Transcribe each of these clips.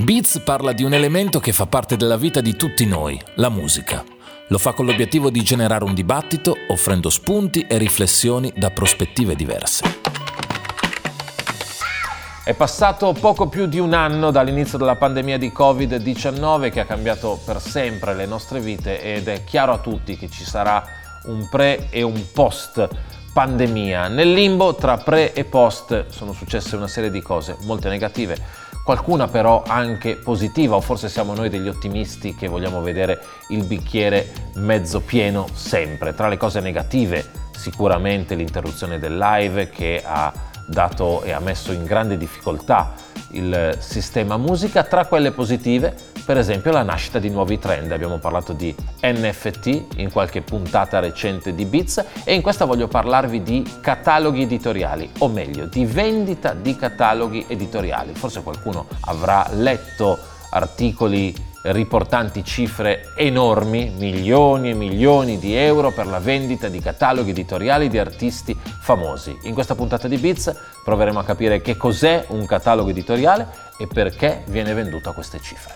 Beats parla di un elemento che fa parte della vita di tutti noi, la musica. Lo fa con l'obiettivo di generare un dibattito, offrendo spunti e riflessioni da prospettive diverse. È passato poco più di un anno dall'inizio della pandemia di Covid-19 che ha cambiato per sempre le nostre vite ed è chiaro a tutti che ci sarà un pre e un post pandemia. Nel limbo tra pre e post sono successe una serie di cose, molte negative, qualcuna però anche positiva, o forse siamo noi degli ottimisti che vogliamo vedere il bicchiere mezzo pieno sempre. Tra le cose negative sicuramente l'interruzione del live che ha dato e ha messo in grande difficoltà il sistema musica, tra quelle positive per esempio la nascita di nuovi trend, abbiamo parlato di NFT in qualche puntata recente di Beats e in questa voglio parlarvi di cataloghi editoriali, o meglio di vendita di cataloghi editoriali. Forse qualcuno avrà letto articoli riportanti cifre enormi, milioni e milioni di euro per la vendita di cataloghi editoriali di artisti famosi. In questa puntata di Beats proveremo a capire che cos'è un catalogo editoriale e perché viene venduto a queste cifre.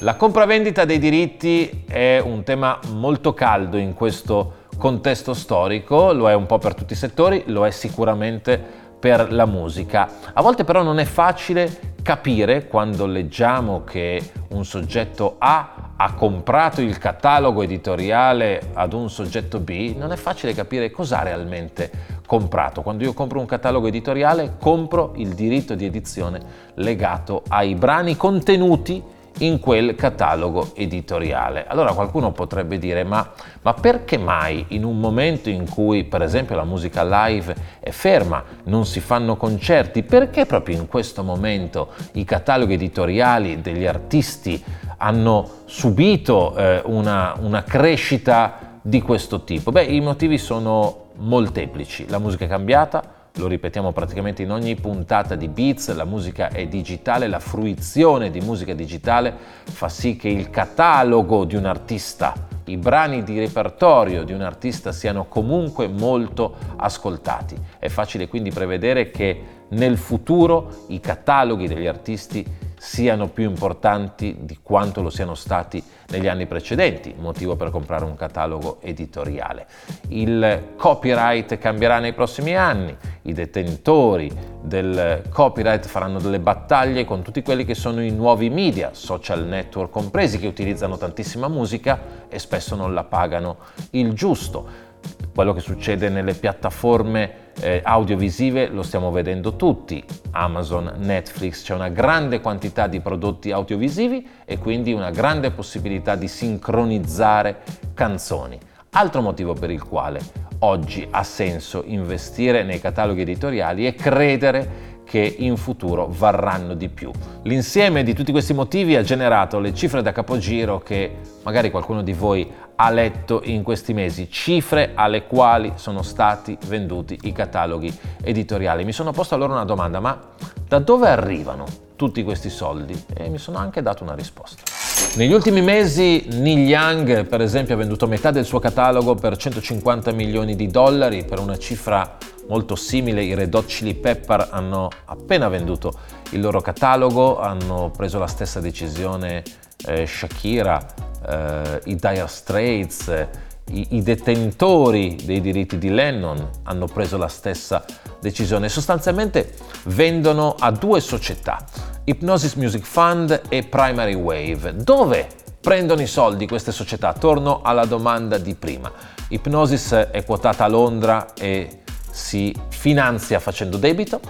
La compravendita dei diritti è un tema molto caldo in questo contesto storico, lo è un po' per tutti i settori, lo è sicuramente per la musica. A volte però non è facile capire quando leggiamo che un soggetto A ha comprato il catalogo editoriale ad un soggetto B, non è facile capire cosa realmente comprato. Quando io compro un catalogo editoriale, compro il diritto di edizione legato ai brani contenuti in quel catalogo editoriale. Allora qualcuno potrebbe dire ma, ma, perché mai in un momento in cui per esempio la musica live è ferma, non si fanno concerti, perché proprio in questo momento i cataloghi editoriali degli artisti hanno subito eh, una, una crescita di questo tipo? Beh, i motivi sono molteplici, la musica è cambiata, lo ripetiamo praticamente in ogni puntata di Beats, la musica è digitale, la fruizione di musica digitale fa sì che il catalogo di un artista, i brani di repertorio di un artista siano comunque molto ascoltati. È facile quindi prevedere che nel futuro i cataloghi degli artisti siano più importanti di quanto lo siano stati negli anni precedenti, motivo per comprare un catalogo editoriale. Il copyright cambierà nei prossimi anni, i detentori del copyright faranno delle battaglie con tutti quelli che sono i nuovi media, social network compresi, che utilizzano tantissima musica e spesso non la pagano il giusto quello che succede nelle piattaforme eh, audiovisive lo stiamo vedendo tutti, Amazon, Netflix, c'è una grande quantità di prodotti audiovisivi e quindi una grande possibilità di sincronizzare canzoni. Altro motivo per il quale oggi ha senso investire nei cataloghi editoriali è credere che in futuro varranno di più. L'insieme di tutti questi motivi ha generato le cifre da capogiro che magari qualcuno di voi ha letto in questi mesi, cifre alle quali sono stati venduti i cataloghi editoriali. Mi sono posto allora una domanda, ma da dove arrivano tutti questi soldi? E mi sono anche dato una risposta. Negli ultimi mesi Neil Young, per esempio, ha venduto metà del suo catalogo per 150 milioni di dollari, per una cifra molto simile. I Red Hot Chili Pepper hanno appena venduto il loro catalogo, hanno preso la stessa decisione eh, Shakira, eh, i Dire Straits, i, i, detentori dei diritti di Lennon hanno preso la stessa decisione. Sostanzialmente vendono a due società, Hypnosis Music Fund e Primary Wave. Dove prendono i soldi queste società? Torno alla domanda di prima. Hypnosis è quotata a Londra e si finanzia facendo debito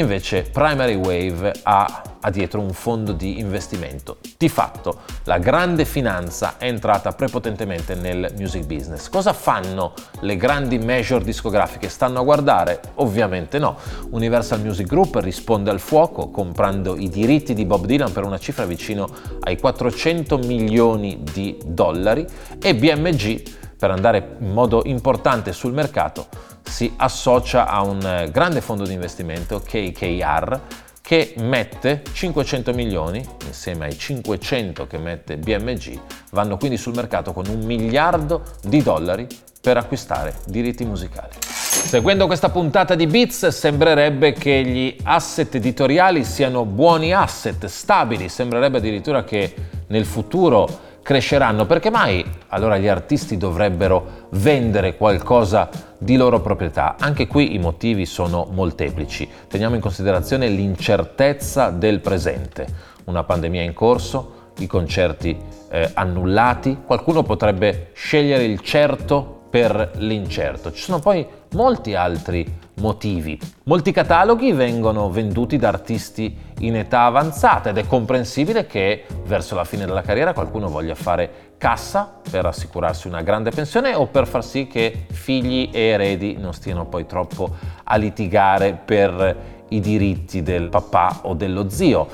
invece Primary Wave ha, ha, dietro un fondo di investimento. Di fatto la grande finanza è entrata prepotentemente nel music business. Cosa fanno le grandi major discografiche? Stanno a guardare? Ovviamente no. Universal Music Group risponde al fuoco comprando i diritti di Bob Dylan per una cifra vicino ai 400 milioni di dollari e BMG per andare in modo importante sul mercato si associa a un eh, grande fondo di investimento KKR che mette 500 milioni insieme ai 500 che mette BMG, vanno quindi sul mercato con un miliardo di dollari per acquistare diritti musicali. Seguendo questa puntata di Beats sembrerebbe che gli asset editoriali siano buoni asset, stabili, sembrerebbe addirittura che nel futuro cresceranno, perché mai allora gli artisti dovrebbero vendere qualcosa di loro proprietà? Anche qui i motivi sono molteplici. Teniamo in considerazione l'incertezza del presente, una pandemia in corso, i concerti eh, annullati, qualcuno potrebbe scegliere il certo per l'incerto. Ci sono poi molti altri motivi. Molti cataloghi vengono venduti da artisti in età avanzata ed è comprensibile che verso la fine della carriera qualcuno voglia fare cassa per assicurarsi una grande pensione o per far sì che figli e eredi non stiano poi troppo a litigare per i diritti del papà o dello zio.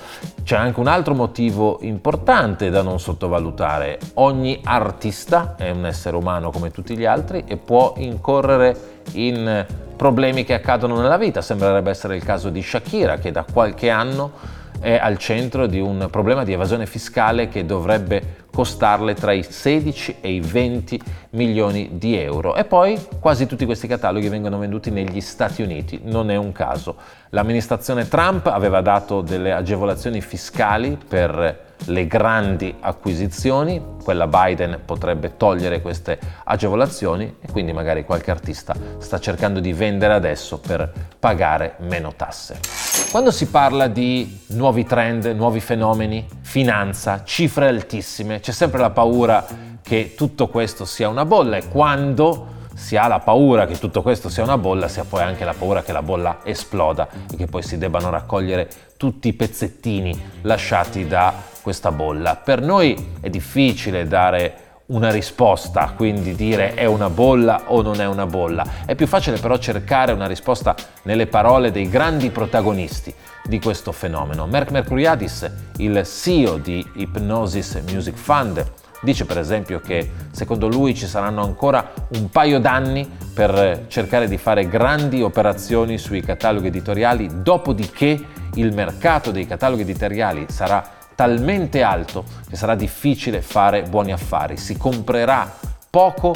C'è anche un altro motivo importante da non sottovalutare. Ogni artista è un essere umano come tutti gli altri e può incorrere in problemi che accadono nella vita. Sembrerebbe essere il caso di Shakira che da qualche anno è al centro di un problema di evasione fiscale che dovrebbe costarle tra i 16 e i 20 milioni di euro. E poi quasi tutti questi cataloghi vengono venduti negli Stati Uniti, non è un caso. L'amministrazione Trump aveva dato delle agevolazioni fiscali per le grandi acquisizioni, quella Biden potrebbe togliere queste agevolazioni e quindi magari qualche artista sta cercando di vendere adesso per pagare meno tasse. Quando si parla di nuovi trend, nuovi fenomeni, finanza, cifre altissime, c'è sempre la paura che tutto questo sia una bolla e quando si ha la paura che tutto questo sia una bolla, si ha poi anche la paura che la bolla esploda e che poi si debbano raccogliere tutti i pezzettini lasciati da questa bolla. Per noi è difficile dare una risposta, quindi dire è una bolla o non è una bolla. È più facile però cercare una risposta nelle parole dei grandi protagonisti di questo fenomeno. Merck Mercuriadis, il CEO di Hypnosis Music Fund, dice per esempio che secondo lui ci saranno ancora un paio d'anni per cercare di fare grandi operazioni sui cataloghi editoriali, dopodiché il mercato dei cataloghi editoriali sarà talmente alto che sarà difficile fare buoni affari. Si comprerà poco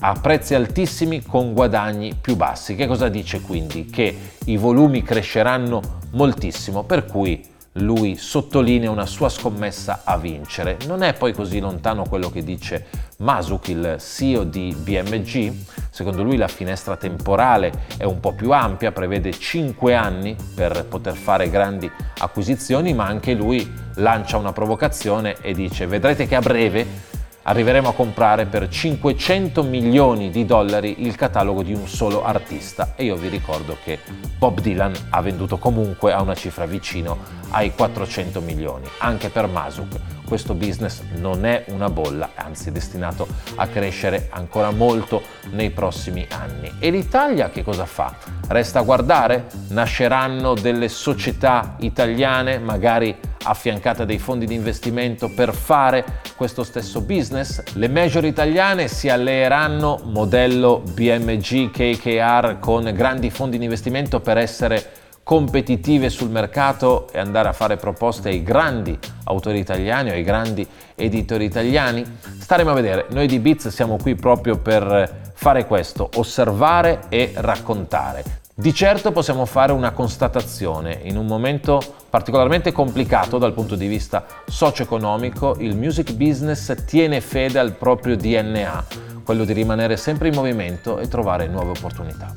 a prezzi altissimi con guadagni più bassi. Che cosa dice quindi? Che i volumi cresceranno moltissimo, per cui lui sottolinea una sua scommessa a vincere. Non è poi così lontano quello che dice Masuk, il CEO di BMG. Secondo lui la finestra temporale è un po' più ampia, prevede 5 anni per poter fare grandi acquisizioni, ma anche lui lancia una provocazione e dice vedrete che a breve arriveremo a comprare per 500 milioni di dollari il catalogo di un solo artista e io vi ricordo che Bob Dylan ha venduto comunque a una cifra vicino ai 400 milioni. Anche per Masuk questo business non è una bolla, anzi è destinato a crescere ancora molto nei prossimi anni. E l'Italia che cosa fa? Resta a guardare? Nasceranno delle società italiane, magari affiancate dei fondi di investimento per fare questo stesso business? Le major italiane si alleeranno modello BMG KKR con grandi fondi di investimento per essere competitive sul mercato e andare a fare proposte ai grandi autori italiani o ai grandi editori italiani? Staremo a vedere, noi di Biz siamo qui proprio per fare questo, osservare e raccontare. Di certo possiamo fare una constatazione, in un momento particolarmente complicato dal punto di vista socio-economico, il music business tiene fede al proprio DNA, quello di rimanere sempre in movimento e trovare nuove opportunità.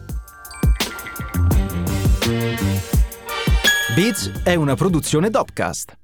Beats è una produzione Dopcast.